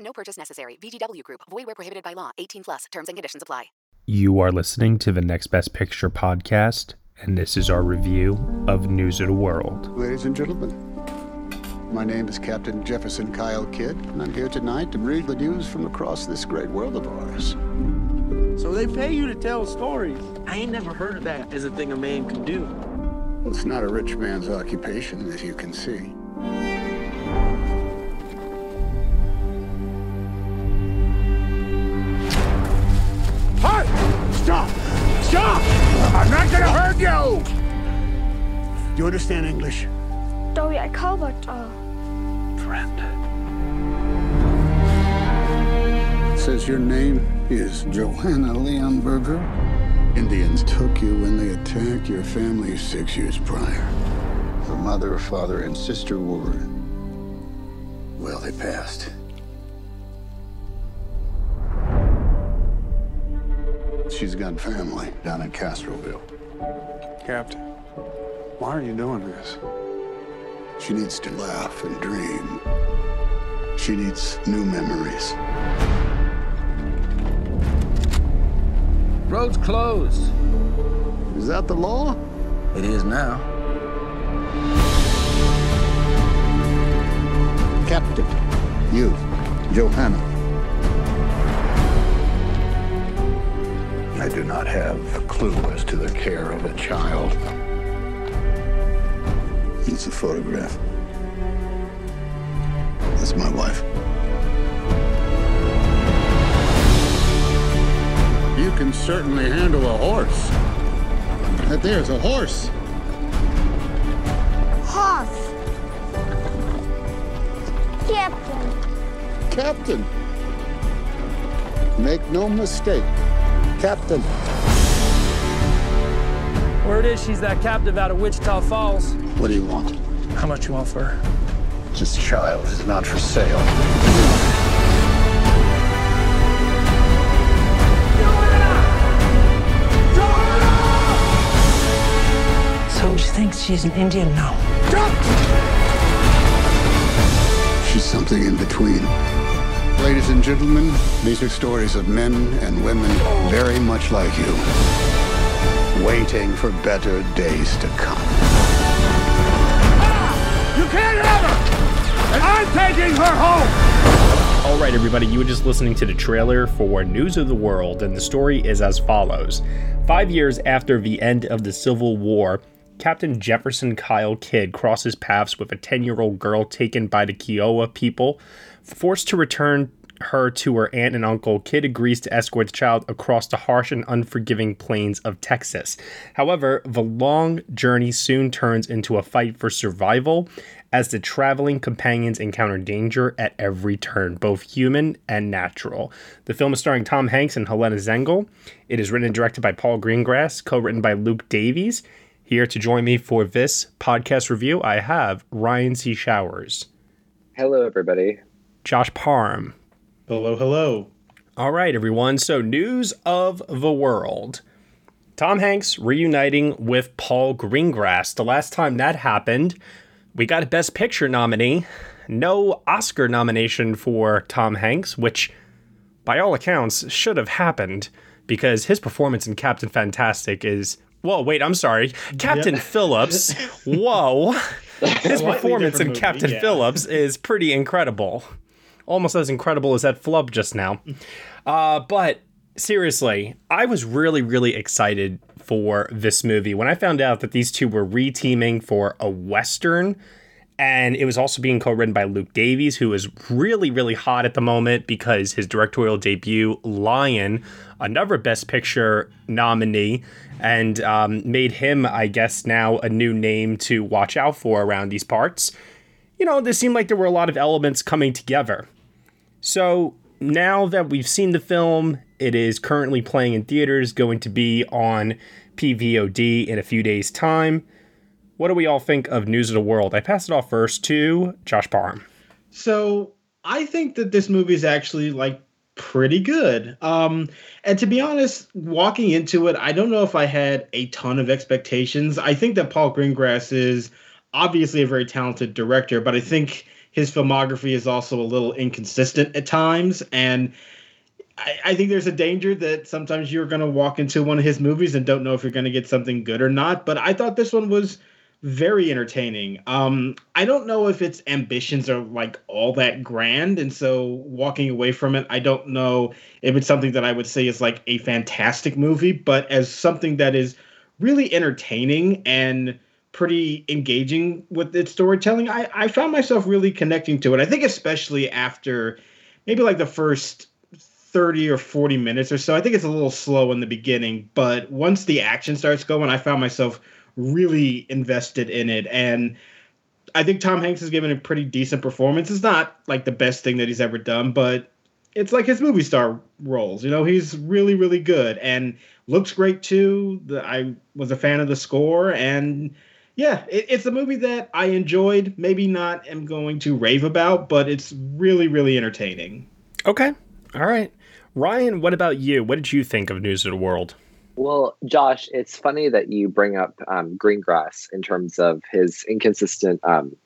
No purchase necessary. VGW Group. Void where prohibited by law. 18 plus. Terms and conditions apply. You are listening to the Next Best Picture podcast, and this is our review of News of the World. Ladies and gentlemen, my name is Captain Jefferson Kyle Kidd, and I'm here tonight to read the news from across this great world of ours. So they pay you to tell stories. I ain't never heard of that as a thing a man can do. It's not a rich man's occupation, as you can see. Halt! Stop! Stop! I'm not gonna hurt you! Do you understand English? Dog, jeg kan godt og... Friend. It says your name is Johanna Leonberger. Indians took you when they attacked your family six years prior. The mother, father, and sister were. Well, they passed. She's got family down in Castroville. Captain, why are you doing this? She needs to laugh and dream. She needs new memories. Road's closed. Is that the law? It is now. Captain, you, Johanna. I do not have a clue as to the care of a child. It's a photograph. That's my wife. You can certainly handle a horse. That there's a horse. Horse. Captain. Captain. Make no mistake. Captain. Word is she's that captive out of Wichita Falls. What do you want? How much you want for her? This child is not for sale. So she thinks she's an Indian now. She's something in between. Ladies and gentlemen, these are stories of men and women very much like you, waiting for better days to come. Ah, you can't have her! And I'm taking her home! All right, everybody, you were just listening to the trailer for News of the World, and the story is as follows. Five years after the end of the Civil War, Captain Jefferson Kyle Kidd crosses paths with a 10 year old girl taken by the Kiowa people. Forced to return her to her aunt and uncle, Kidd agrees to escort the child across the harsh and unforgiving plains of Texas. However, the long journey soon turns into a fight for survival as the traveling companions encounter danger at every turn, both human and natural. The film is starring Tom Hanks and Helena Zengel. It is written and directed by Paul Greengrass, co written by Luke Davies. Here to join me for this podcast review, I have Ryan C. Showers. Hello, everybody. Josh Parham. Hello, hello. All right, everyone. So, news of the world. Tom Hanks reuniting with Paul Greengrass. The last time that happened, we got a Best Picture nominee. No Oscar nomination for Tom Hanks, which, by all accounts, should have happened because his performance in Captain Fantastic is. Whoa, wait, I'm sorry. Captain Yep. Phillips. Whoa. His performance in movie, Captain yeah. Phillips is pretty incredible. Almost as incredible as that flub just now. Uh, but seriously, I was really, really excited for this movie when I found out that these two were reteaming for a Western. And it was also being co written by Luke Davies, who is really, really hot at the moment because his directorial debut, Lion, another Best Picture nominee, and um, made him, I guess, now a new name to watch out for around these parts. You know, this seemed like there were a lot of elements coming together. So now that we've seen the film, it is currently playing in theaters, going to be on PVOD in a few days' time. What do we all think of News of the World? I pass it off first to Josh Parham. So I think that this movie is actually like pretty good. Um, and to be honest, walking into it, I don't know if I had a ton of expectations. I think that Paul Greengrass is obviously a very talented director, but I think his filmography is also a little inconsistent at times. And I, I think there's a danger that sometimes you're going to walk into one of his movies and don't know if you're going to get something good or not. But I thought this one was very entertaining. Um, I don't know if its ambitions are like all that grand, and so walking away from it, I don't know if it's something that I would say is like a fantastic movie, but as something that is really entertaining and pretty engaging with its storytelling, I, I found myself really connecting to it. I think especially after maybe like the first 30 or 40 minutes or so. I think it's a little slow in the beginning, but once the action starts going, I found myself really invested in it. And I think Tom Hanks has given a pretty decent performance. It's not like the best thing that he's ever done, but it's like his movie star roles. You know, he's really, really good and looks great too. The, I was a fan of the score and yeah, it, it's a movie that I enjoyed. Maybe not am going to rave about, but it's really, really entertaining. Okay. All right. Ryan, what about you? What did you think of News of the World? Well, Josh, it's funny that you bring up um, Greengrass in terms of his inconsistent um,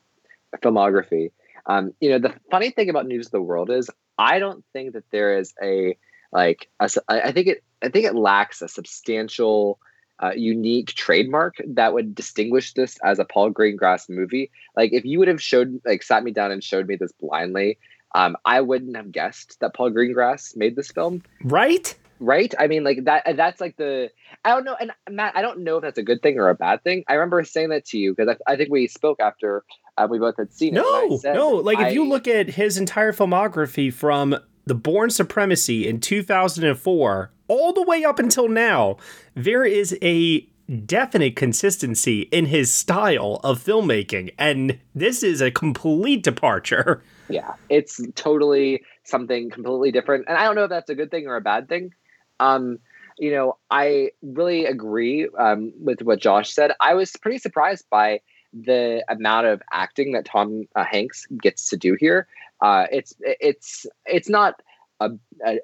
filmography. Um, you know, the funny thing about News of the World is I don't think that there is a like a, I think it I think it lacks a substantial uh, unique trademark that would distinguish this as a Paul Greengrass movie. Like if you would have showed like sat me down and showed me this blindly, um, I wouldn't have guessed that Paul Greengrass made this film. Right? Right? I mean, like that. That's like the. I don't know, and Matt, I don't know if that's a good thing or a bad thing. I remember saying that to you because I, I, think we spoke after uh, we both had seen no, it. No, no. Like I, if you look at his entire filmography from The Bourne Supremacy in 2004 all the way up until now, there is a definite consistency in his style of filmmaking, and this is a complete departure. Yeah, it's totally something completely different, and I don't know if that's a good thing or a bad thing. Um, you know, I really agree um, with what Josh said. I was pretty surprised by the amount of acting that Tom uh, Hanks gets to do here. Uh, it's it's it's not a,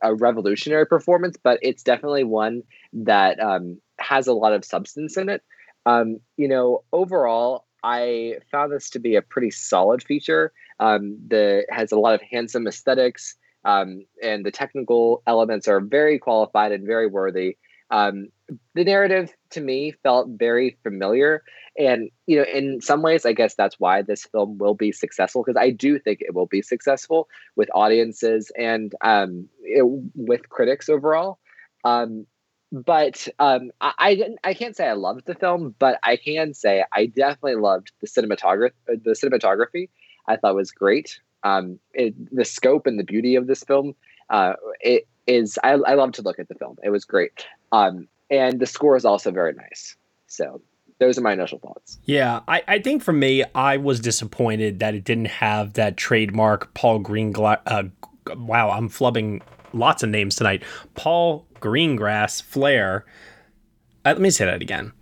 a, revolutionary performance, but it's definitely one that um, has a lot of substance in it. Um, you know, overall, I found this to be a pretty solid feature. Um, the has a lot of handsome aesthetics, um, and the technical elements are very qualified and very worthy. Um, the narrative to me felt very familiar, and you know, in some ways, I guess that's why this film will be successful because I do think it will be successful with audiences and um, it, with critics overall. Um, but um, I, I didn't. I can't say I loved the film, but I can say I definitely loved the cinematography. The cinematography I thought was great. Um, it, the scope and the beauty of this film. Uh, it is. I, I love to look at the film. It was great. Um, and the score is also very nice. So those are my initial thoughts. Yeah, I, I think for me, I was disappointed that it didn't have that trademark Paul Greenglass. Uh, wow, I'm flubbing lots of names tonight. Paul Greengrass flair. Uh, let me say that again.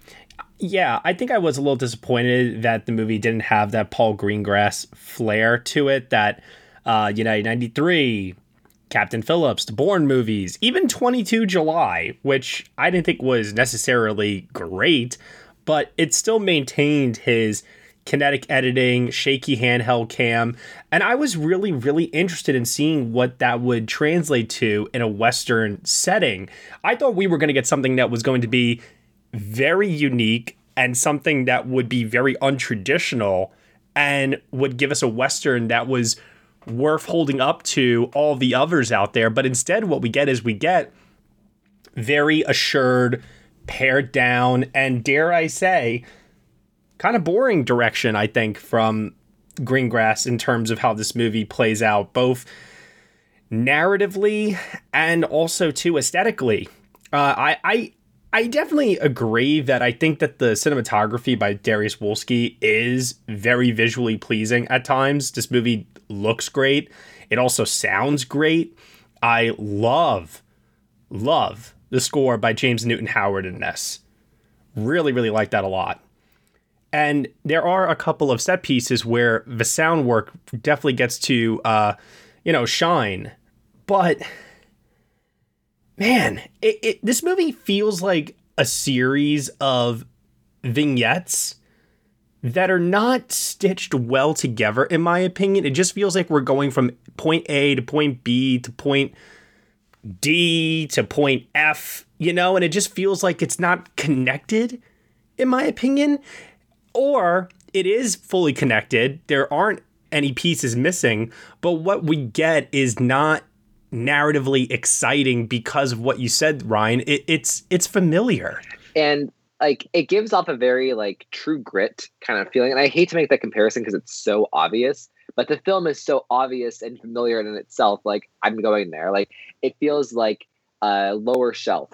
Yeah, I think I was a little disappointed that the movie didn't have that Paul Greengrass flair to it. That uh, United 93, Captain Phillips, the Bourne movies, even 22 July, which I didn't think was necessarily great, but it still maintained his kinetic editing, shaky handheld cam. And I was really, really interested in seeing what that would translate to in a Western setting. I thought we were going to get something that was going to be very unique and something that would be very untraditional and would give us a Western that was worth holding up to all the others out there. But instead, what we get is we get very assured, pared down, and dare I say, kind of boring direction, I think, from Greengrass in terms of how this movie plays out, both narratively and also too aesthetically. Uh, I, I I definitely agree that I think that the cinematography by Dariusz Wolski is very visually pleasing at times. This movie looks great. It also sounds great. I love, love the score by James Newton Howard in this. Really, really like that a lot. And there are a couple of set pieces where the sound work definitely gets to, uh, you know, shine. But man, it, it, this movie feels like a series of vignettes that are not stitched well together, in my opinion. It just feels like we're going from point A to point B to point D to point F, you know, and it just feels like it's not connected, in my opinion. Or it is fully connected. There aren't any pieces missing, but what we get is not narratively exciting because of what you said, Ryan. It, it's it's familiar. And like it gives off a very like true grit kind of feeling. And I hate to make that comparison because it's so obvious, but the film is so obvious and familiar in itself. Like I'm going there. Like it feels like a lower shelf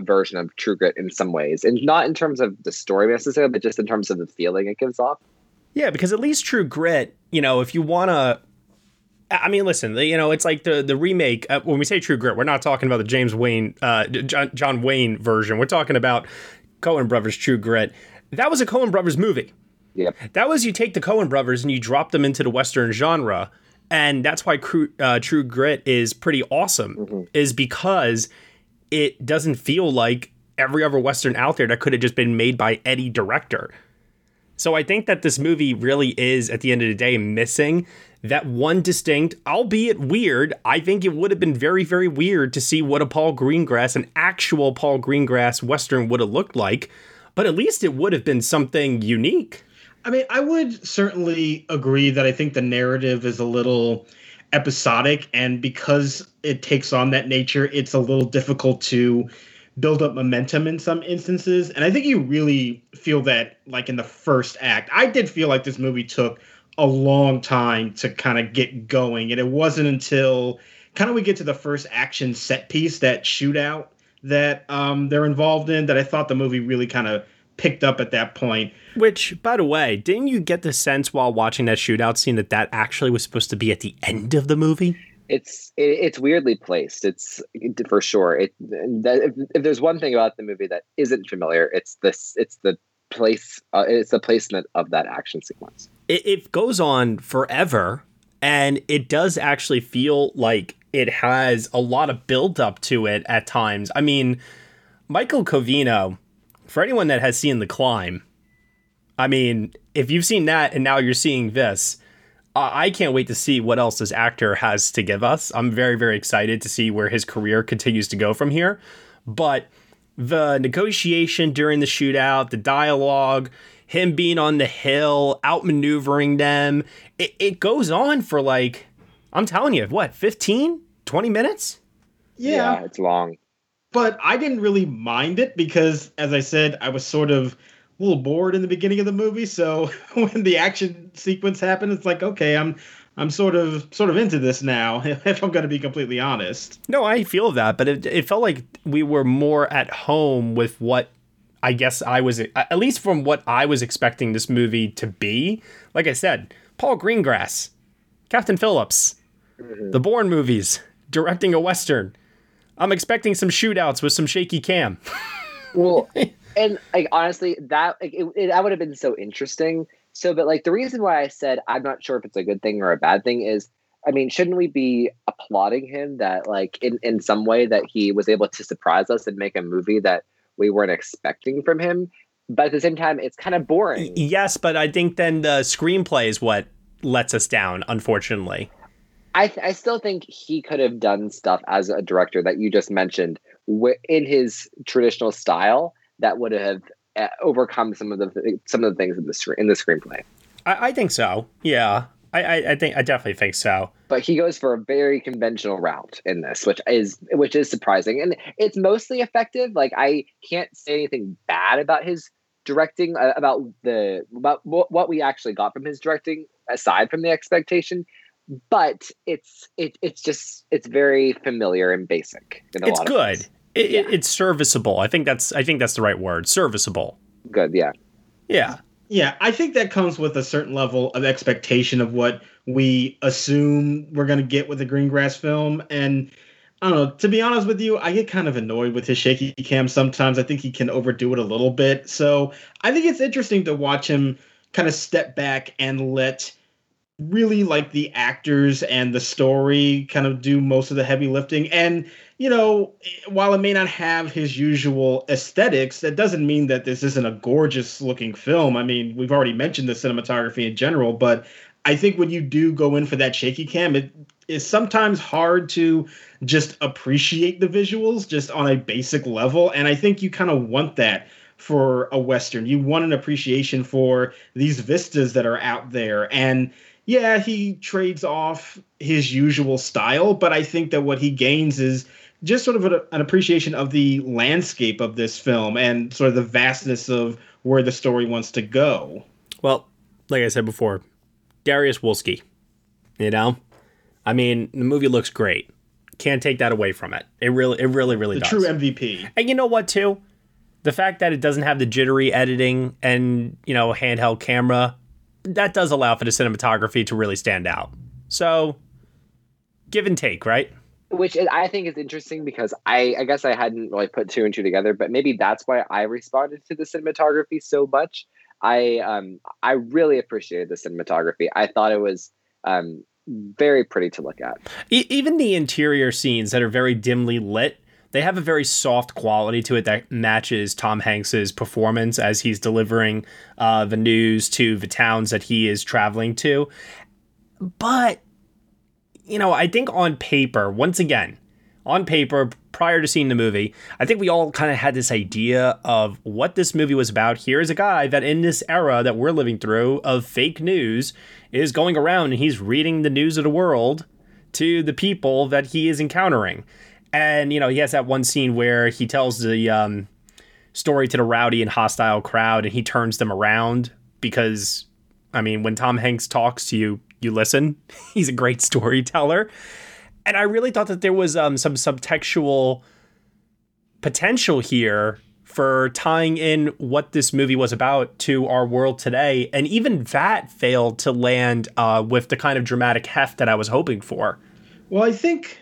version of True Grit in some ways, and not in terms of the story necessarily, but just in terms of the feeling it gives off. Yeah, because at least True Grit, you know, if you want to I mean, listen, you know, it's like the the remake. Uh, when we say True Grit, we're not talking about the James Wayne, uh, John, John Wayne version. We're talking about Coen Brothers True Grit. That was a Coen Brothers movie. Yep. That was you take the Coen Brothers and you drop them into the Western genre, and that's why uh, True Grit is pretty awesome. Mm-hmm. Is because it doesn't feel like every other Western out there that could have just been made by any director. So I think that this movie really is, at the end of the day, missing that one distinct, albeit weird, I think it would have been very, very weird to see what a Paul Greengrass, an actual Paul Greengrass Western would have looked like, but at least it would have been something unique. I mean, I would certainly agree that I think the narrative is a little episodic, and because it takes on that nature, it's a little difficult to build up momentum in some instances. And I think you really feel that, like in the first act. I did feel like this movie took a long time to kind of get going. And it wasn't until kind of we get to the first action set piece, that shootout that um, they're involved in, that I thought the movie really kind of picked up at that point. Which, by the way, didn't you get the sense while watching that shootout scene that that actually was supposed to be at the end of the movie? It's it, it's weirdly placed. It's for sure. It that, if, if there's one thing about the movie that isn't familiar, it's this. It's the place. Uh, it's the placement of that action sequence it, it goes on forever and it does actually feel like it has a lot of build up to it at times. I mean, Michael Covino, for anyone that has seen The Climb, I mean, if you've seen that and now you're seeing this, I can't wait to see what else this actor has to give us. I'm very, very excited to see where his career continues to go from here. But the negotiation during the shootout, the dialogue, him being on the hill, outmaneuvering them. It, it goes on for like, I'm telling you, what, 15, 20 minutes? Yeah. yeah, it's long. But I didn't really mind it because, as I said, I was sort of a little bored in the beginning of the movie. So when the action sequence happened, it's like, okay, I'm I'm sort of sort of into this now, if I'm going to be completely honest. No, I feel that, but it, it felt like we were more at home with what I guess I was at least from what I was expecting this movie to be. Like I said, Paul Greengrass, Captain Phillips, mm-hmm. the Bourne movies, directing a western. I'm expecting some shootouts with some shaky cam. well, and like honestly, that like, it, it, that would have been so interesting. So, but like the reason why I said I'm not sure if it's a good thing or a bad thing is, I mean, shouldn't we be applauding him that like in in some way that he was able to surprise us and make a movie that we weren't expecting from him. But at the same time, it's kind of boring. Yes, but I think then the screenplay is what lets us down, unfortunately. I, th- I still think he could have done stuff as a director that you just mentioned wh- in his traditional style that would have uh, overcome some of the th- some of the things in the screen in the screenplay. I, I think so. Yeah, I, I, I think I definitely think so. But he goes for a very conventional route in this, which is which is surprising, and it's mostly effective. Like I can't say anything bad about his directing, uh, about the about what we actually got from his directing, aside from the expectation. But it's it it's just it's very familiar and basic. it's good. It, yeah. It's serviceable. I think that's I think that's the right word. Serviceable. Good. Yeah. Yeah. Yeah, I think that comes with a certain level of expectation of what we assume we're going to get with a Greengrass film. And I don't know, to be honest with you, I get kind of annoyed with his shaky cam sometimes. I think he can overdo it a little bit. So I think it's interesting to watch him kind of step back and let really like the actors and the story kind of do most of the heavy lifting. And you know, while it may not have his usual aesthetics, that doesn't mean that this isn't a gorgeous looking film. I mean, we've already mentioned the cinematography in general, but I think when you do go in for that shaky cam, it is sometimes hard to just appreciate the visuals just on a basic level. And I think you kind of want that for a Western. You want an appreciation for these vistas that are out there. And yeah, he trades off his usual style, but I think that what he gains is just sort of a, an appreciation of the landscape of this film and sort of the vastness of where the story wants to go. Well, like I said before, Dariusz Wolski, you know, I mean, the movie looks great. Can't take that away from it. It really, it really, really the does. True MVP. And you know what, too, the fact that it doesn't have the jittery editing and you know handheld camera, that does allow for the cinematography to really stand out. So, give and take, right? Which I think is interesting because I, I guess I hadn't really put two and two together, but maybe that's why I responded to the cinematography so much. I um I really appreciated the cinematography. I thought it was um very pretty to look at. even the interior scenes that are very dimly lit, they have a very soft quality to it that matches Tom Hanks's performance as he's delivering uh, the news to the towns that he is traveling to. But you know, I think on paper, once again, on paper, prior to seeing the movie, I think we all kind of had this idea of what this movie was about. Here is a guy that in this era that we're living through of fake news is going around and he's reading the news of the world to the people that he is encountering. And, you know, he has that one scene where he tells the um, story to the rowdy and hostile crowd and he turns them around because, I mean, when Tom Hanks talks to you, you listen. He's a great storyteller. And I really thought that there was um, some subtextual potential here for tying in what this movie was about to our world today. And even that failed to land uh, with the kind of dramatic heft that I was hoping for. Well, I think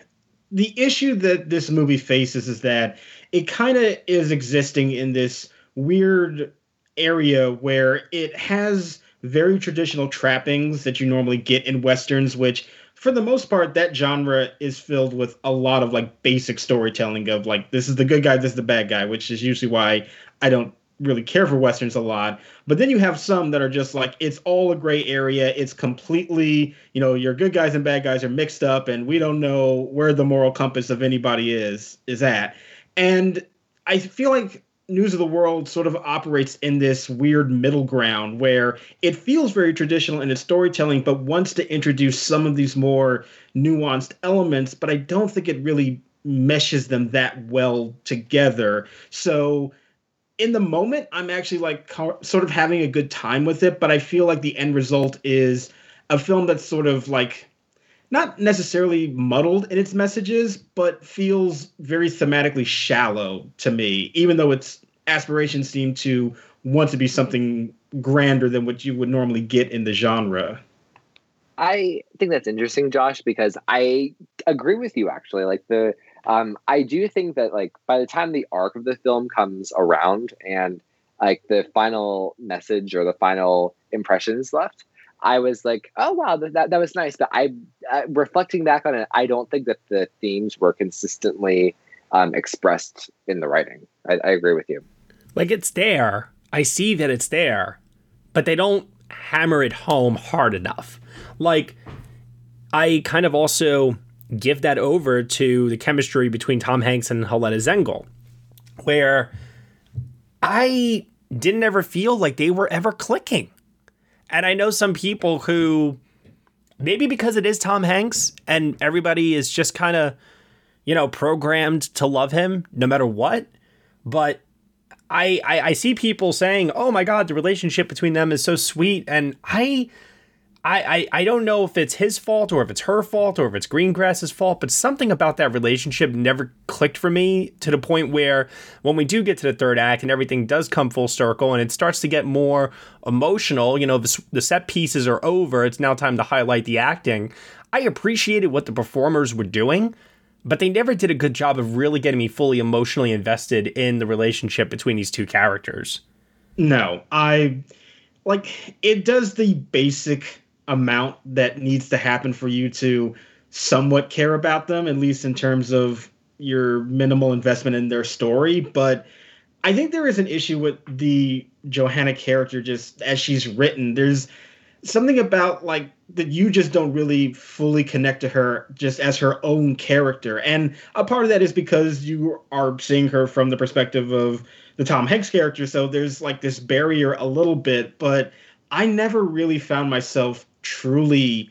the issue that this movie faces is that it kind of is existing in this weird area where it has very traditional trappings that you normally get in westerns, which for the most part, that genre is filled with a lot of like basic storytelling of like this is the good guy, this is the bad guy, which is usually why I don't really care for westerns a lot. But then you have some that are just like it's all a gray area. It's completely, you know, your good guys and bad guys are mixed up and we don't know where the moral compass of anybody is is at. And I feel like News of the World sort of operates in this weird middle ground where it feels very traditional in its storytelling, but wants to introduce some of these more nuanced elements, but I don't think it really meshes them that well together. So in the moment, I'm actually like sort of having a good time with it, but I feel like the end result is a film that's sort of like not necessarily muddled in its messages, but feels very thematically shallow to me, even though its aspirations seem to want to be something grander than what you would normally get in the genre. I think that's interesting, Josh, because I agree with you actually. Like the um I do think that like by the time the arc of the film comes around and like the final message or the final impressions left, I was like, oh wow, that that was nice. But I, uh, reflecting back on it, I don't think that the themes were consistently um, expressed in the writing. I, I agree with you. Like it's there. I see that it's there, but they don't hammer it home hard enough. Like I kind of also give that over to the chemistry between Tom Hanks and Helena Zengel, where I didn't ever feel like they were ever clicking. And I know some people who maybe because it is Tom Hanks and everybody is just kind of, you know, programmed to love him no matter what. But I, I I see people saying, "Oh my God, the relationship between them is so sweet," and I. I, I, I don't know if it's his fault or if it's her fault or if it's Greengrass's fault, but something about that relationship never clicked for me to the point where when we do get to the third act and everything does come full circle and it starts to get more emotional, you know, the, the set pieces are over, it's now time to highlight the acting. I appreciated what the performers were doing, but they never did a good job of really getting me fully emotionally invested in the relationship between these two characters. No, I like it does the basic amount that needs to happen for you to somewhat care about them, at least in terms of your minimal investment in their story. But I think there is an issue with the Johanna character just as she's written. There's something about like that you just don't really fully connect to her just as her own character. And a part of that is because you are seeing her from the perspective of the Tom Hanks character. So there's like this barrier a little bit, but I never really found myself truly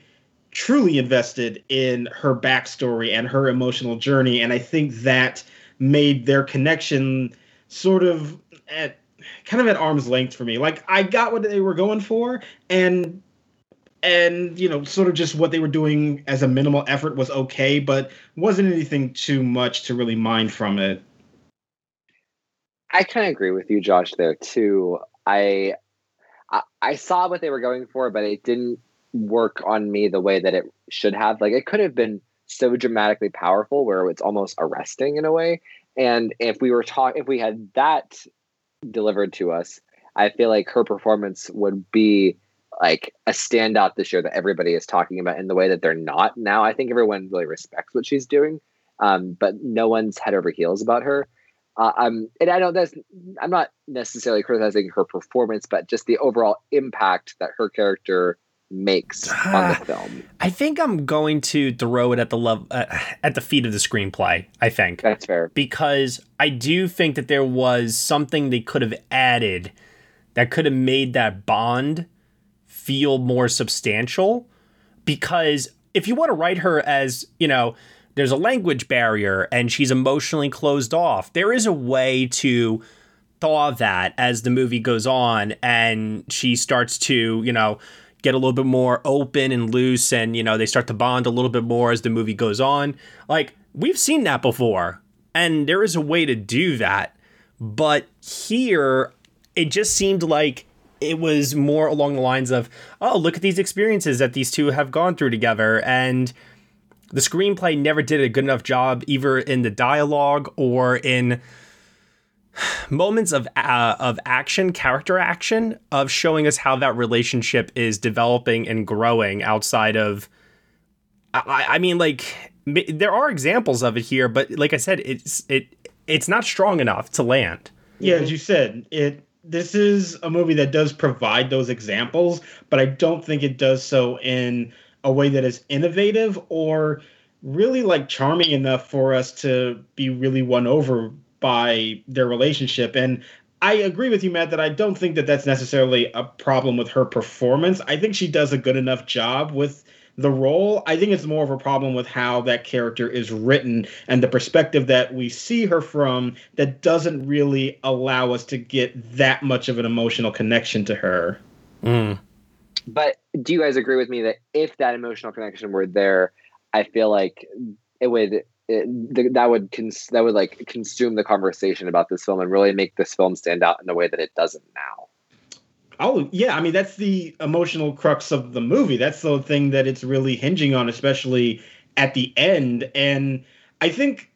truly invested in her backstory and her emotional journey and i think that made their connection sort of at kind of at arm's length for me. Like i got what they were going for and and you know sort of just what they were doing as a minimal effort was okay but wasn't anything too much to really mind from it. I kind of agree with you josh there too. I, I i saw what they were going for but it didn't work on me the way that it should have. Like it could have been so dramatically powerful where it's almost arresting in a way. And if we were talking, if we had that delivered to us, I feel like her performance would be like a standout this year that everybody is talking about in the way that they're not now. I think everyone really respects what she's doing, um, but no one's head over heels about her. Uh, um, and I don't. That's I'm not necessarily criticizing her performance, but just the overall impact that her character makes on the film. I think I'm going to throw it at the love uh, at the feet of the screenplay. I think that's fair because I do think that there was something they could have added that could have made that bond feel more substantial. Because if you want to write her as you know, there's a language barrier and she's emotionally closed off. There is a way to thaw that as the movie goes on and she starts to you know get a little bit more open and loose and you know they start to bond a little bit more as the movie goes on. Like we've seen that before and there is a way to do that. But here it just seemed like it was more along the lines of oh look at these experiences that these two have gone through together. And the screenplay never did a good enough job either in the dialogue or in moments of uh, of action, character action, of showing us how that relationship is developing and growing outside of. I, I mean, like there are examples of it here, but like I said, it's it it's not strong enough to land. Yeah, as you said, it this is a movie that does provide those examples, but I don't think it does so in a way that is innovative or really like charming enough for us to be really won over by their relationship. And I agree with you, Matt, that I don't think that that's necessarily a problem with her performance. I think she does a good enough job with the role. I think it's more of a problem with how that character is written and the perspective that we see her from that doesn't really allow us to get that much of an emotional connection to her. Mm. But do you guys agree with me that if that emotional connection were there, I feel like it would it, that would cons- that would like consume the conversation about this film and really make this film stand out in a way that it doesn't now. Oh yeah, I mean that's the emotional crux of the movie. That's the thing that it's really hinging on, especially at the end. And I think,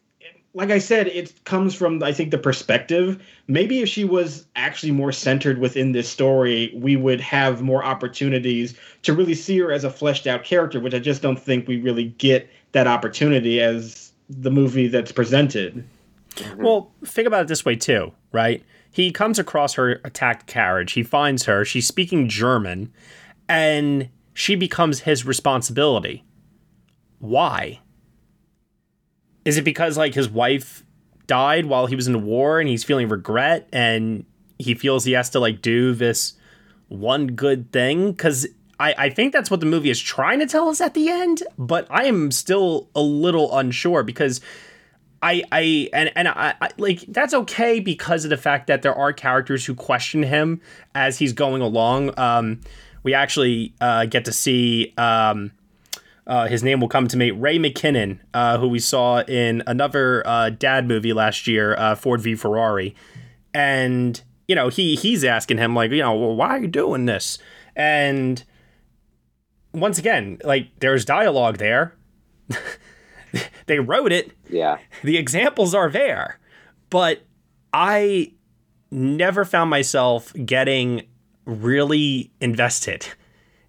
like I said, it comes from I think the perspective. Maybe if she was actually more centered within this story, we would have more opportunities to really see her as a fleshed out character, which I just don't think we really get that opportunity as the movie that's presented. Mm-hmm. Well, think about it this way too, right? He comes across her attacked carriage. He finds her. She's speaking German, and she becomes his responsibility. Why? Is it because like his wife died while he was in the war and he's feeling regret and he feels he has to like do this one good thing? Because I, I think that's what the movie is trying to tell us at the end, but I am still a little unsure because I I and and I, I, like that's okay because of the fact that there are characters who question him as he's going along. Um, we actually uh, get to see um, uh, his name will come to me, Ray McKinnon, uh, who we saw in another uh, dad movie last year, uh, Ford v Ferrari, and you know he he's asking him like you know well, why are you doing this and once again like there's dialogue there they wrote it. Yeah. The examples are there. But I never found myself getting really invested.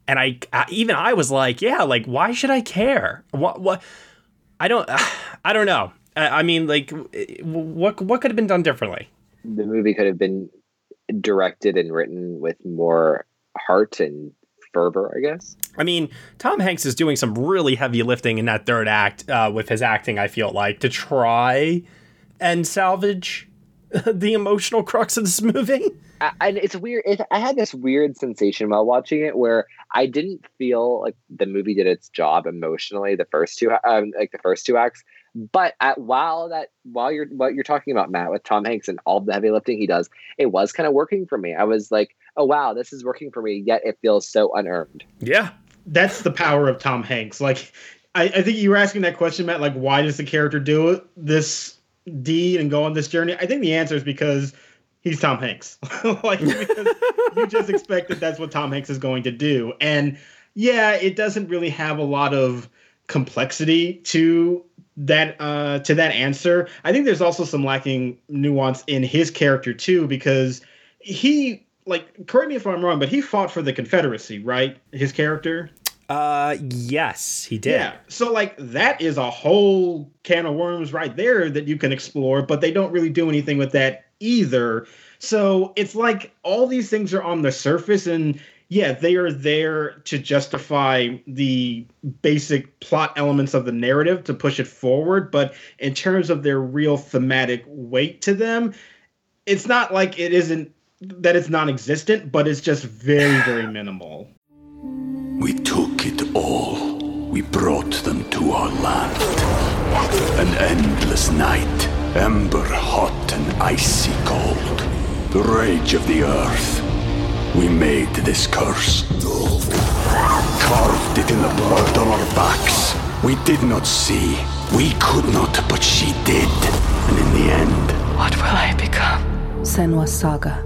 And I, I even I was like, yeah, like why should I care? What what I don't I don't know. I mean like what what could have been done differently? The movie could have been directed and written with more heart and fervor, I guess. I mean, Tom Hanks is doing some really heavy lifting in that third act uh, with his acting. I feel like to try and salvage the emotional crux of this movie. I, and it's weird. It, I had this weird sensation while watching it where I didn't feel like the movie did its job emotionally the first two, um, like the first two acts. But at, while that, while you're what you're talking about, Matt, with Tom Hanks and all the heavy lifting he does, it was kind of working for me. I was like, oh wow, this is working for me, yet it feels so unearned. Yeah. That's the power of Tom Hanks. Like I, I think you were asking that question, Matt, like why does the character do it, this deed and go on this journey? I think the answer is because he's Tom Hanks. like you just expect that that's what Tom Hanks is going to do. And yeah, it doesn't really have a lot of complexity to that uh to that answer. I think there's also some lacking nuance in his character too because he like correct me if I'm wrong, but he fought for the Confederacy, right? His character. Uh, yes, he did. Yeah. So like that is a whole can of worms right there that you can explore, but they don't really do anything with that either. So it's like all these things are on the surface and yeah, they are there to justify the basic plot elements of the narrative to push it forward, but in terms of their real thematic weight to them, it's not like it isn't that it's non-existent, but it's just very, very minimal. We took it all. We brought them to our land. An endless night, ember hot and icy cold. The rage of the earth. We made this curse. Carved it in the blood on our backs. We did not see. We could not, but she did. And in the end, what will I become? Senua's Saga.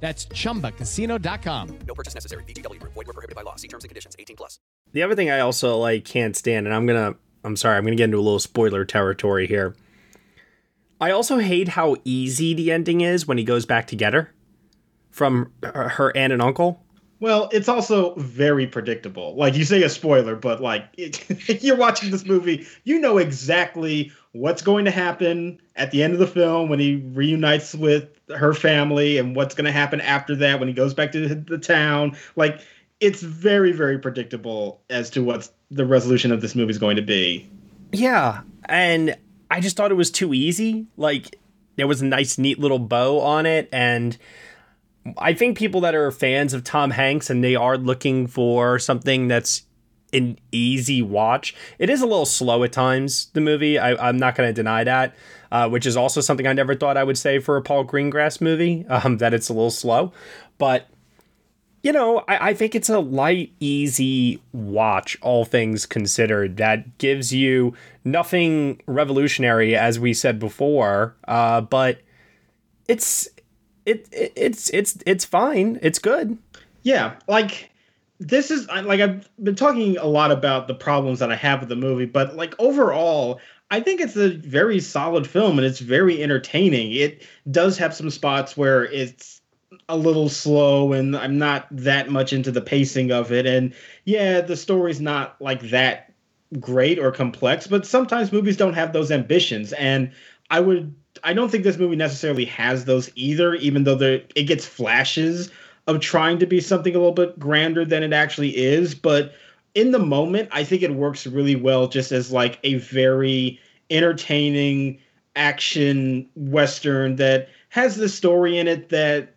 That's ChumbaCasino.com. No purchase necessary. VGW. Void were prohibited by law. See terms and conditions. 18 plus. The other thing I also like can't stand, and I'm gonna, I'm sorry, I'm gonna get into a little spoiler territory here. I also hate how easy the ending is when he goes back to get her from her aunt and uncle. Well, it's also very predictable. Like you say a spoiler, but like it, you're watching this movie, you know exactly what's going to happen at the end of the film when he reunites with her family and what's going to happen after that when he goes back to the town. Like it's very very predictable as to what the resolution of this movie is going to be. Yeah, and I just thought it was too easy. Like there was a nice neat little bow on it and I think people that are fans of Tom Hanks and they are looking for something that's an easy watch. It is a little slow at times, the movie. I, am not going to deny that, uh, which is also something I never thought I would say for a Paul Greengrass movie, um, that it's a little slow. But, you know, I, I think it's a light, easy watch, all things considered, that gives you nothing revolutionary, as we said before, uh, but it's it, it it's it's it's fine. It's good. Yeah, like this is like I've been talking a lot about the problems that I have with the movie, but like overall, I think it's a very solid film and it's very entertaining. It does have some spots where it's a little slow and I'm not that much into the pacing of it. And yeah, the story's not like that great or complex, but sometimes movies don't have those ambitions. And I would I don't think this movie necessarily has those either, even though it gets flashes of trying to be something a little bit grander than it actually is. But in the moment, I think it works really well just as like a very entertaining action western that has the story in it that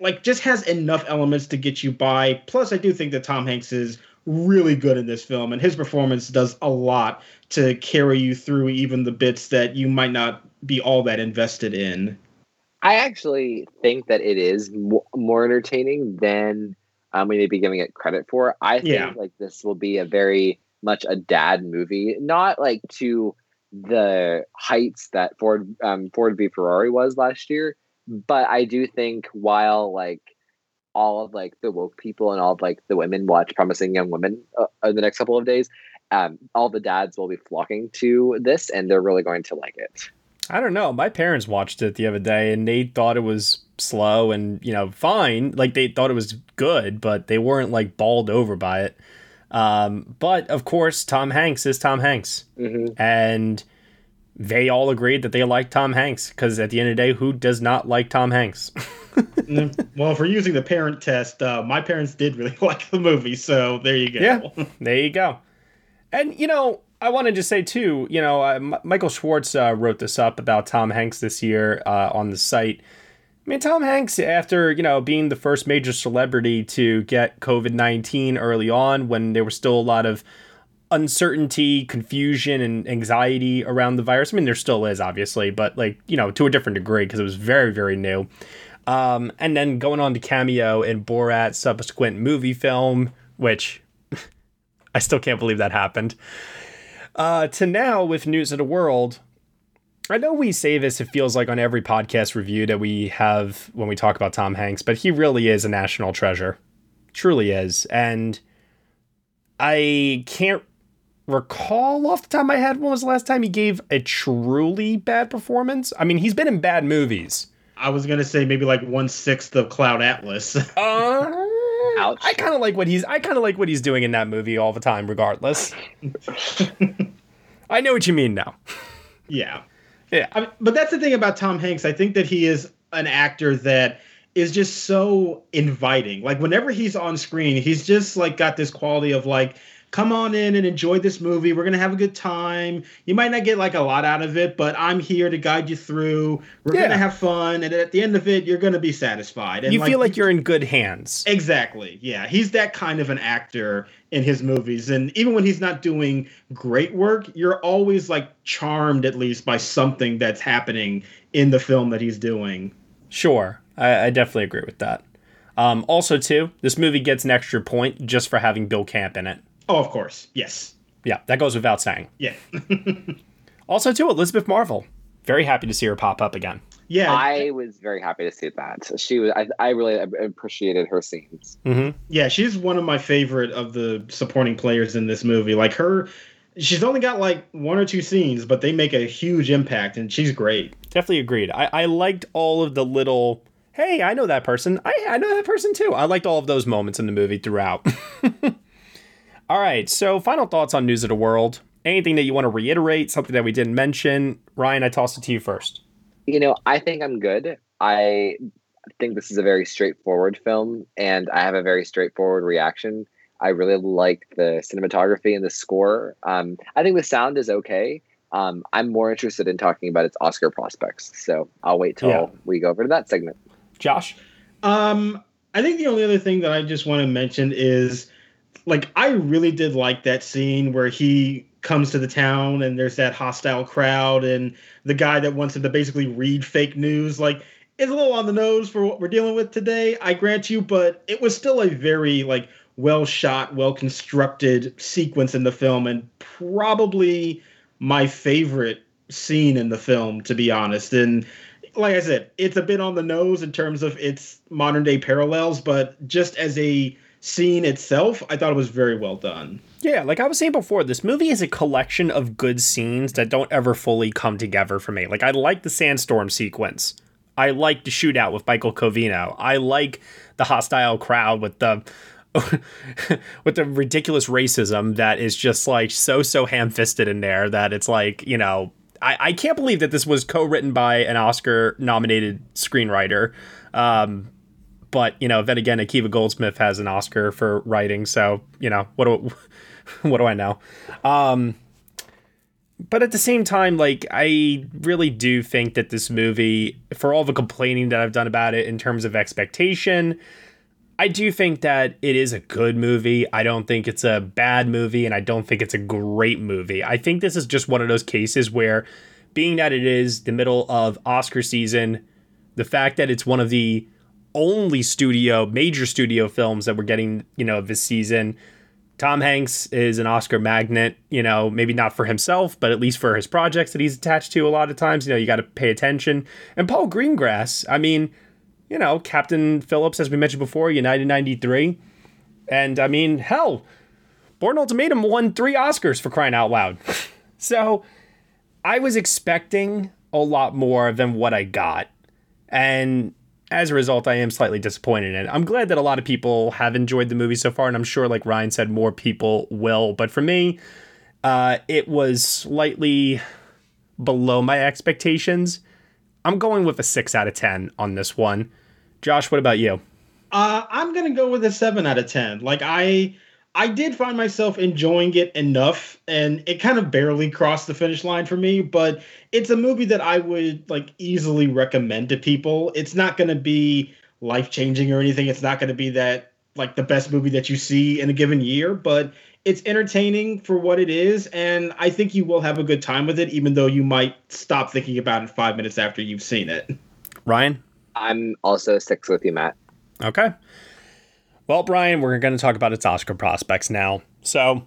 like just has enough elements to get you by. Plus, I do think that Tom Hanks is really good in this film, and his performance does a lot to carry you through even the bits that you might not be all that invested in. I actually think that it is mo- more entertaining than um, we may be giving it credit for. I think Yeah. like this will be a very much a dad movie, not like to the heights that Ford um, Ford v Ferrari was last year, but I do think while like all of like the woke people and all of like the women watch Promising Young Women uh, in the next couple of days, um, all the dads will be flocking to this, and they're really going to like it. I don't know. My parents watched it the other day and they thought it was slow and, you know, fine. Like they thought it was good, but they weren't like balled over by it. Um, but of course, Tom Hanks is Tom Hanks. And they all agreed that they liked Tom Hanks because at the end of the day, who does not like Tom Hanks? Mm, well, if we're using the parent test, uh, my parents did really like the movie, so there you go. Yeah, there you go. And you know, I wanted to say too, you know, uh, Michael Schwartz uh, wrote this up about Tom Hanks this year uh, on the site. I mean, Tom Hanks, after you know being the first major celebrity to get COVID nineteen early on, when there was still a lot of uncertainty, confusion, and anxiety around the virus. I mean, there still is, obviously, but like you know, to a different degree because it was very, very new. Um, and then going on to cameo in Borat's subsequent movie film, which I still can't believe that happened. Uh, to now with news of the world. I know we say this, it feels like on every podcast review that we have when we talk about Tom Hanks, but he really is a national treasure. Truly is. And I can't recall off the top of my head when was the last time he gave a truly bad performance. I mean, he's been in bad movies. I was gonna say maybe like one sixth of Cloud Atlas. Uh, I kind of like what he's. I kind of like what he's doing in that movie all the time, regardless. I know what you mean now. Yeah. Yeah. I mean, but that's the thing about Tom Hanks. I think that he is an actor that is just so inviting. Like whenever he's on screen, he's just like got this quality of like, come on in and enjoy this movie. We're gonna have a good time. You might not get like a lot out of it, but I'm here to guide you through. We're Yeah. gonna have fun, and at the end of it, you're gonna be satisfied. And you feel like you're in good hands. Exactly. Yeah, he's that kind of an actor in his movies, and even when he's not doing great work, you're always like charmed at least by something that's happening in the film that he's doing. Sure, I, I definitely agree with that. Um, also, too, this movie gets an extra point just for having Bill Camp in it. Oh, of course. Yes. Yeah, that goes without saying. Yeah. Also, too, Elizabeth Marvel. Very happy to see her pop up again. Yeah. I was very happy to see that. She was. I, I really appreciated her scenes. Mm-hmm. Yeah, she's one of my favorite of the supporting players in this movie. Like her, she's only got like one or two scenes, but they make a huge impact, and she's great. Definitely agreed. I, I liked all of the little, hey, I know that person. I, I know that person too. I liked all of those moments in the movie throughout. all right, so final thoughts on News of the World. Anything that you want to reiterate, something that we didn't mention? Ryan, I toss it to you first. You know, I think I'm good. I think this is a very straightforward film, and I have a very straightforward reaction. I really like the cinematography and the score. Um, I think the sound is okay. Um, I'm more interested in talking about its Oscar prospects, so I'll wait till Yeah. we go over to that segment. Josh? Um, I think the only other thing that I just want to mention is like I really did like that scene where he comes to the town and there's that hostile crowd and the guy that wants him to basically read fake news like it's a little on the nose for what we're dealing with today i grant you but it was still a very like well shot well constructed sequence in the film and probably my favorite scene in the film to be honest. And like I said, it's a bit on the nose in terms of its modern day parallels, but just as a scene itself, I thought it was very well done. Yeah, like I was saying before, this movie is a collection of good scenes that don't ever fully come together for me. Like I like the sandstorm sequence. I like the shootout with Michael Covino. I like the hostile crowd with the with the ridiculous racism that is just like so so ham-fisted in there that it's like you know I, I can't believe that this was co-written by an Oscar nominated screenwriter um, but you know then again Akiva Goldsman has an Oscar for writing so you know what do what do I know um, but at the same time like I really do think that this movie for all the complaining that I've done about it in terms of expectation I do think that it is a good movie. I don't think it's a bad movie, and I don't think it's a great movie. I think this is just one of those cases where, being that it is the middle of Oscar season, the fact that it's one of the only studio, major studio films that we're getting, you know, this season. Tom Hanks is an Oscar magnet, you know, maybe not for himself, but at least for his projects that he's attached to a lot of times. You know, you got to pay attention. And Paul Greengrass, I mean, you know, Captain Phillips, as we mentioned before, United 93. And I mean, hell, Bourne Ultimatum won three Oscars for crying out loud. so I was expecting a lot more than what I got. And as a result, I am slightly disappointed in it. I'm glad that a lot of people have enjoyed the movie so far, and I'm sure, like Ryan said, more people will. But for me, uh, it was slightly below my expectations. I'm going with a six out of 10 on this one. Josh, what about you? Uh, I'm gonna go with a seven out of ten. Like I, I did find myself enjoying it enough, and it kind of barely crossed the finish line for me. But it's a movie that I would like easily recommend to people. It's not gonna be life changing or anything. It's not gonna be that like the best movie that you see in a given year, but it's entertaining for what it is, and I think you will have a good time with it, even though you might stop thinking about it five minutes after you've seen it. Ryan? I'm also six with you, Matt. Okay. Well, Brian, we're going to talk about its Oscar prospects now. So,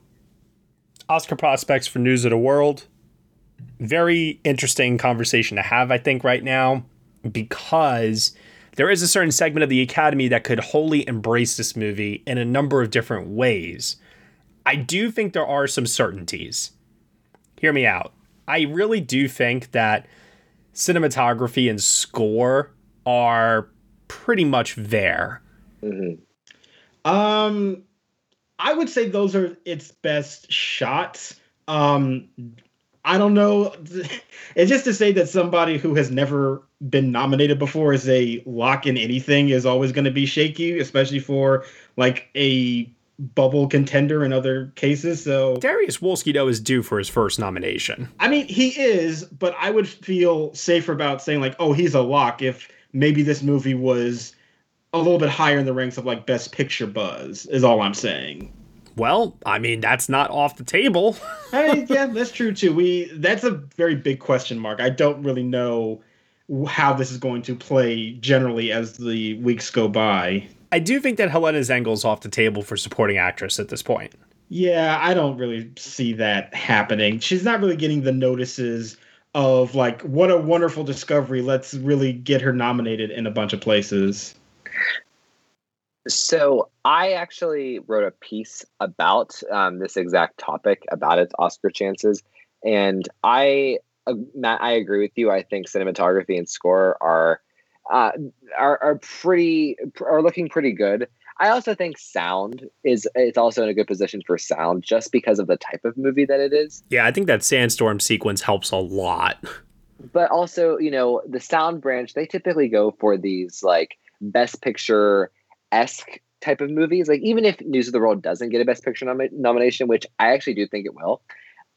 Oscar prospects for News of the World. Very interesting conversation to have, I think, right now, because there is a certain segment of the Academy that could wholly embrace this movie in a number of different ways. I do think there are some certainties. Hear me out. I really do think that cinematography and score are pretty much there. Mm-hmm. Um, I would say those are its best shots. Um, I don't know. It's just to say that somebody who has never been nominated before as a lock in anything is always going to be shaky, especially for like a bubble contender in other cases. So Dariusz Wolski though is due for his first nomination. I mean, he is, but I would feel safer about saying like, oh, he's a lock if maybe this movie was a little bit higher in the ranks of like best picture buzz. Is all I'm saying. Well, I mean, that's not off the table. I mean, yeah, that's true too. We that's a very big question mark. I don't really know how this is going to play generally as the weeks go by. I do think that Helena Zengel's off the table for supporting actress at this point. Yeah, I don't really see that happening. She's not really getting the notices of like what a wonderful discovery. Let's really get her nominated in a bunch of places. So I actually wrote a piece about um, this exact topic about its Oscar chances, and I, uh, Matt, I agree with you. I think cinematography and score are uh, are are pretty are looking pretty good. I also think sound is it's also in a good position for sound just because of the type of movie that it is. Yeah, I think that sandstorm sequence helps a lot. But also, you know, the sound branch they typically go for these like best picture esque type of movies. Like even if News of the World doesn't get a Best Picture nom- nomination, which I actually do think it will,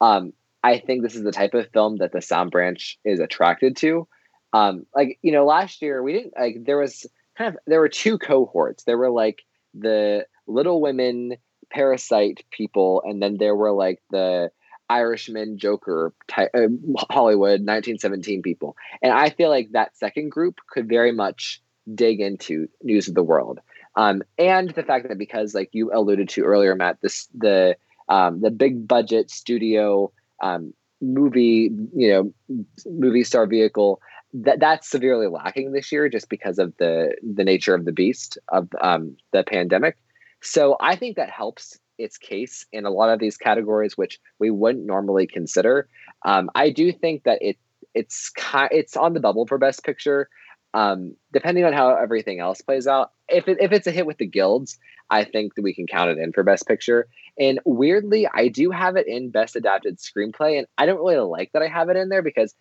um, I think this is the type of film that the sound branch is attracted to. Um, like you know, last year we didn't like there was kind of there were two cohorts. There were like the Little Women, Parasite people, and then there were like the Irishman, Joker, type, uh, Hollywood, 1917 people. And I feel like that second group could very much dig into News of the World. Um, and the fact that because, like you alluded to earlier, Matt, this the um, the big budget studio um, movie, you know, movie star vehicle that that's severely lacking this year, just because of the the nature of the beast of um, the pandemic. So I think that helps its case in a lot of these categories, which we wouldn't normally consider. Um, I do think that it it's it's on the bubble for Best Picture. Um, depending on how everything else plays out, if it, if it's a hit with the guilds, I think that we can count it in for Best Picture. And weirdly, I do have it in Best Adapted Screenplay, and I don't really like that I have it in there because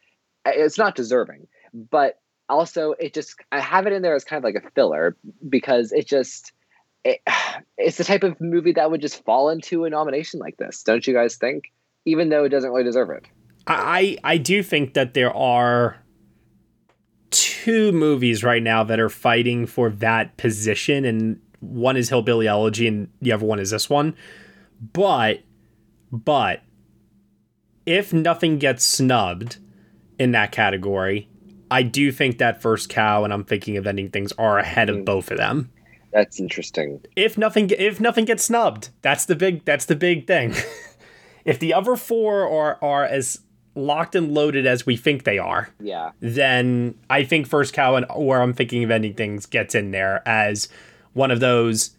it's not deserving. But also, it just I have it in there as kind of like a filler because it just it, it's the type of movie that would just fall into a nomination like this, don't you guys think? Even though it doesn't really deserve it. I I do think that there are two movies right now that are fighting for that position, and one is Hillbilly Elegy, and the other one is this one. But but if nothing gets snubbed in that category, I do think that First Cow and I'm thinking of ending things are ahead of mm. both of them. That's interesting. If nothing if nothing gets snubbed, that's the big that's the big thing. if the other four are are as locked and loaded as we think they are, Yeah. then I think First Cow and where I'm thinking of ending things gets in there as one of those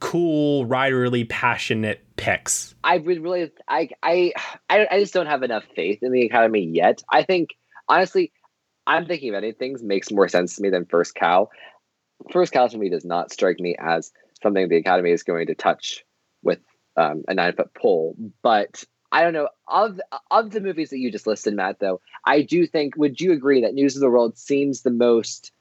cool, riderly passionate picks. I would really, I, I, I, I just don't have enough faith in the Academy yet. I think, honestly, I'm thinking of ending things makes more sense to me than First Cow. First Cow to me does not strike me as something the Academy is going to touch with um, a nine foot pole. But I don't know of of the movies that you just listed, Matt. Though I do think, would you agree that News of the World seems the most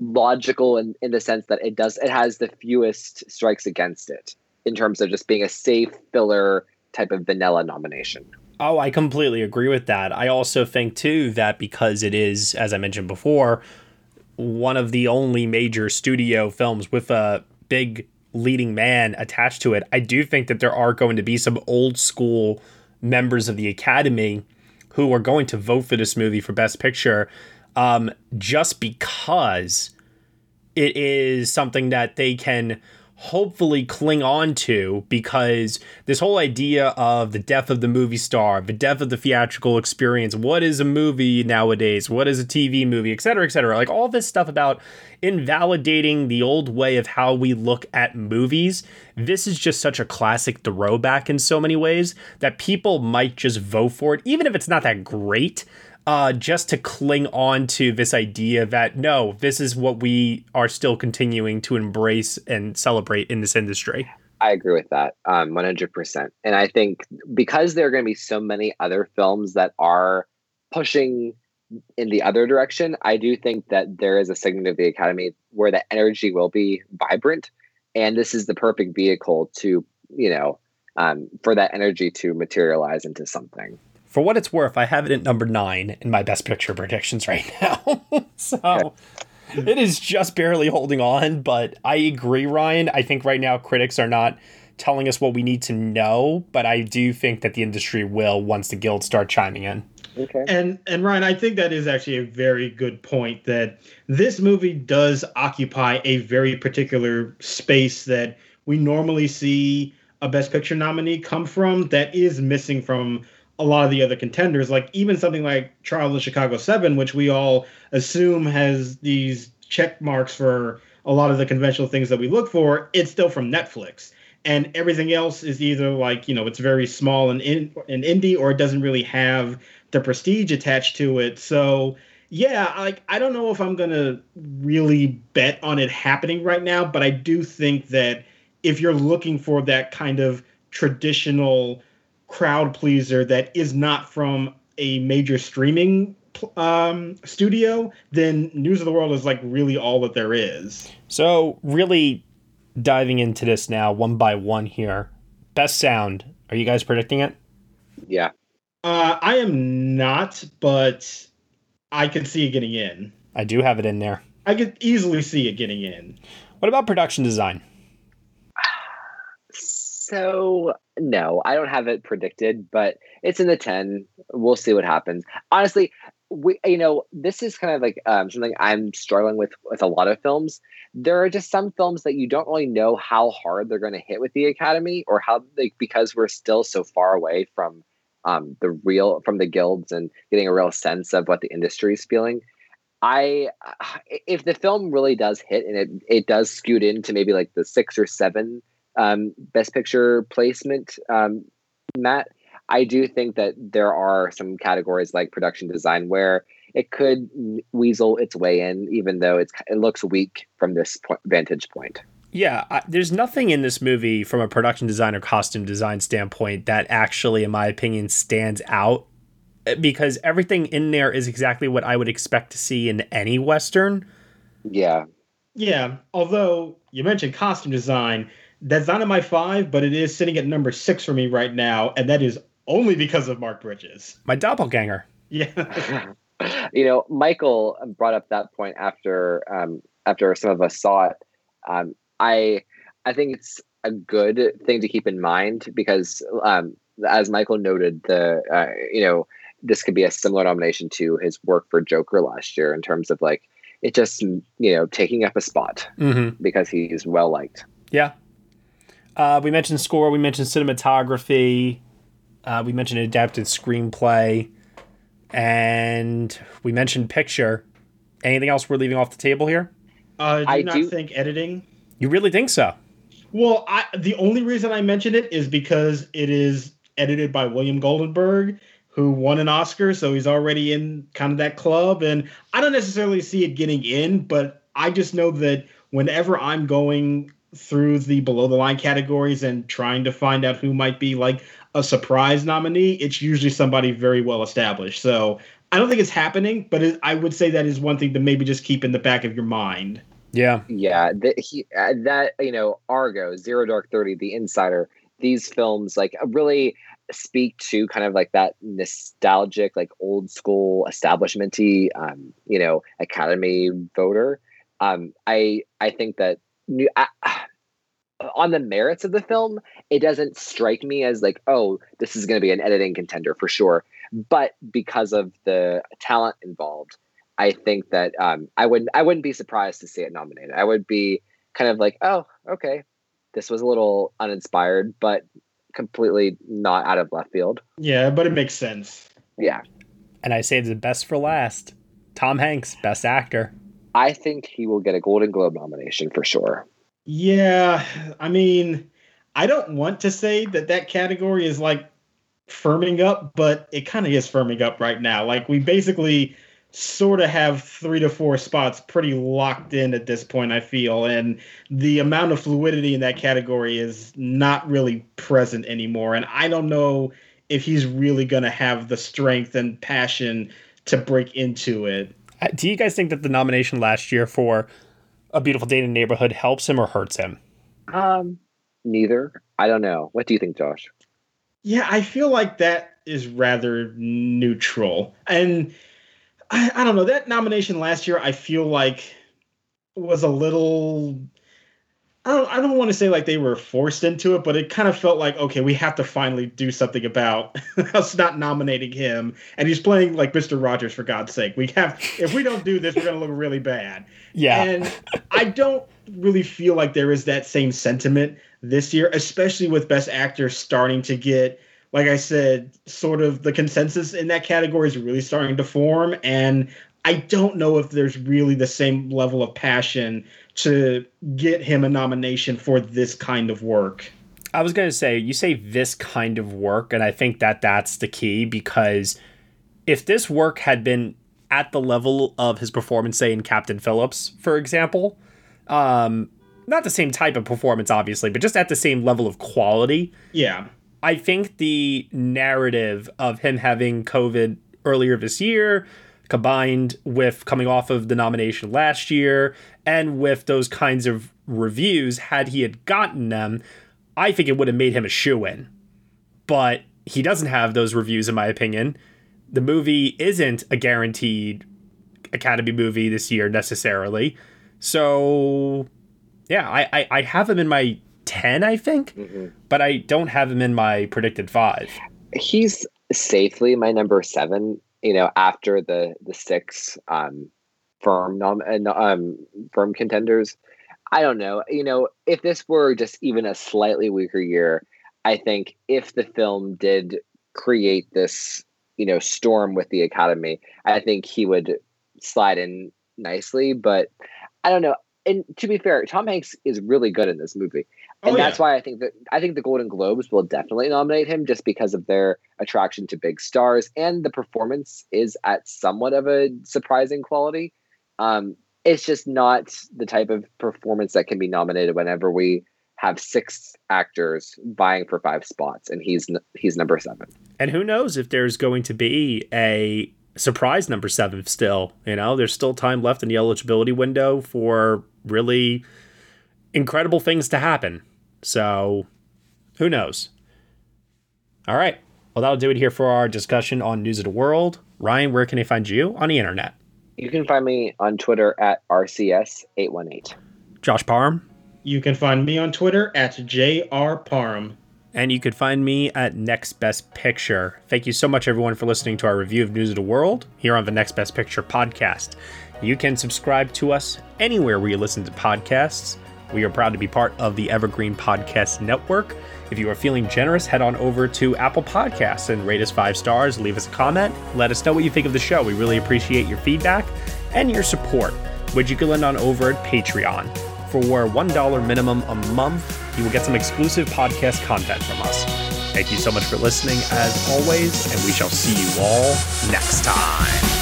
logical in, in the sense that it does it has the fewest strikes against it in terms of just being a safe filler type of vanilla nomination. Oh, I completely agree with that. I also think too that because it is, as I mentioned before, one of the only major studio films with a big leading man attached to it, I do think that there are going to be some old school members of the Academy who are going to vote for this movie for Best Picture um, just because it is something that they can hopefully cling on to because this whole idea of the death of the movie star, the death of the theatrical experience, what is a movie nowadays, what is a TV movie, et cetera, et cetera. Like all this stuff about invalidating the old way of how we look at movies. This is just such a classic throwback in so many ways that people might just vote for it, even if it's not that great uh, just to cling on to this idea that no, this is what we are still continuing to embrace and celebrate in this industry. I agree with that, um, 100%. And I think because there are going to be so many other films that are pushing in the other direction, I do think that there is a segment of the Academy where the energy will be vibrant. And this is the perfect vehicle to, you know, um, for that energy to materialize into something for what it's worth, I have it at number nine in my best picture predictions right now. so it is just barely holding on, but I agree, Ryan. I think right now critics are not telling us what we need to know, but I do think that the industry will once the guilds start chiming in. Okay. And and Ryan, I think that is actually a very good point that this movie does occupy a very particular space that we normally see a best picture nominee come from that is missing from a lot of the other contenders, like even something like Trial of Chicago 7, which we all assume has these check marks for a lot of the conventional things that we look for, it's still from Netflix. And everything else is either like, you know, it's very small and in and indie or it doesn't really have the prestige attached to it. So yeah, like I don't know if I'm gonna really bet on it happening right now, but I do think that if you're looking for that kind of traditional crowd pleaser that is not from a major streaming um, studio, then News of the World is like really all that there is. So, really diving into this now, one by one here. Best sound. Are you guys predicting it? Yeah. Uh, I am not, but I can see it getting in. I do have it in there. I could easily see it getting in. What about production design? So no, I don't have it predicted, but it's in the ten. We'll see what happens. Honestly, we you know this is kind of like um, something I'm struggling with with a lot of films. There are just some films that you don't really know how hard they're going to hit with the Academy or how like because we're still so far away from um, the real from the guilds and getting a real sense of what the industry is feeling. I if the film really does hit and it it does scoot into maybe like the six or seven um, best picture placement, um, Matt, I do think that there are some categories like production design where it could weasel its way in, even though it's it looks weak from this point, vantage point. Yeah, I, there's nothing in this movie from a production design or costume design standpoint that actually, in my opinion, stands out eh, because everything in there is exactly what I would expect to see in any Western. Yeah. Yeah. Although you mentioned costume design, that's not in my five, but it is sitting at number six for me right now, and that is only because of Mark Bridges. My doppelganger. Yeah. you know, Michael brought up that point after um, after some of us saw it. Um, I I think it's a good thing to keep in mind because, um, as Michael noted, the uh, you know this could be a similar nomination to his work for Joker last year in terms of like it just you know taking up a spot Mhm. because he's well liked. Yeah. Uh, we mentioned score. We mentioned cinematography. Uh, we mentioned adapted screenplay, and we mentioned picture. Anything else we're leaving off the table here? Uh, do I not do- think editing? You really think so? Well, I the only reason I mentioned it is because it is edited by William Goldenberg, who won an Oscar, so he's already in kind of that club. And I don't necessarily see it getting in, but I just know that whenever I'm going through the below the line categories and trying to find out who might be like a surprise nominee, it's usually somebody very well established. So I don't think it's happening, but it, I would say that is one thing to maybe just keep in the back of your mind. Yeah. Yeah, the, he, uh, that you know, Argo, Zero Dark Thirty, The Insider, these films like really speak to kind of like that nostalgic, like old school establishmenty, um, you know, Academy voter. Um, I I think that new, I, on the merits of the film, it doesn't strike me as like, oh, this is going to be an editing contender for sure. But because of the talent involved, I think that um, I wouldn't I wouldn't be surprised to see it nominated. I would be kind of like, oh, okay, this was a little uninspired, but completely not out of left field. Yeah, but it makes sense. Yeah, And I saved the best for last. Tom Hanks, best actor. I think he will get a Golden Globe nomination for sure. Yeah, I mean, I don't want to say that that category is like firming up, but it kind of is firming up right now. Like we basically sort of have three to four spots pretty locked in at this point, I feel, and the amount of fluidity in that category is not really present anymore. And I don't know if he's really going to have the strength and passion to break into it. Do you guys think that the nomination last year for A Beautiful Day in the Neighborhood helps him or hurts him? Um, neither. I don't know. What do you think, Josh? Yeah, I feel like that is rather neutral. And I, I don't know, that nomination last year, I feel like was a little I don't I don't want to say like they were forced into it, but it kind of felt like, okay, we have to finally do something about us not nominating him. And he's playing like Mr. Rogers for God's sake. We have if we don't do this, we're gonna look really bad. Yeah. And I don't really feel like there is that same sentiment this year, especially with Best Actor starting to get, like I said, sort of the consensus in that category is really starting to form. And I don't know if there's really the same level of passion to get him a nomination for this kind of work. I was going to say, you say this kind of work, and I think that that's the key because if this work had been at the level of his performance, say in Captain Phillips, for example, um, not the same type of performance, obviously, but just at the same level of quality, Yeah. I think the narrative of him having COVID earlier this year, combined with coming off of the nomination last year, and with those kinds of reviews, had he had gotten them, I think it would have made him a shoe in. But he doesn't have those reviews, in my opinion. The movie isn't a guaranteed Academy movie this year necessarily. So, yeah, I, I, I have him in my 10, I think, but I don't have him in my predicted five. He's safely my number seven. You know, after the the six um, firm nom- uh, no- um, firm contenders. I don't know. You know, if this were just even a slightly weaker year, I think if the film did create this, you know, storm with the Academy, I think he would slide in nicely. But I don't know. and to be fair, Tom Hanks is really good in this movie, Oh, and that's yeah. why I think that I think the Golden Globes will definitely nominate him just because of their attraction to big stars and the performance is at somewhat of a surprising quality. Um, it's just not the type of performance that can be nominated whenever we have six actors vying for five spots, and he's he's number seven. And who knows if there's going to be a surprise number seven still. You know, there's still time left in the eligibility window for really incredible things to happen. So who knows? All right. Well, that'll do it here for our discussion on News of the World. Ryan, where can they find you on the internet? You can find me on Twitter at rcs818. Josh Parham. You can find me on Twitter at jrparham. And you could find me at Next Best Picture. Thank you so much, everyone, for listening to our review of News of the World here on the Next Best Picture podcast. You can subscribe to us anywhere where you listen to podcasts. We are proud to be part of the Evergreen Podcast Network. If you are feeling generous, head on over to Apple Podcasts and rate us five stars, leave us a comment, let us know what you think of the show. We really appreciate your feedback and your support, which you can lend on over at Patreon. For $1 minimum a month, you will get some exclusive podcast content from us. Thank you so much for listening, as always, and we shall see you all next time.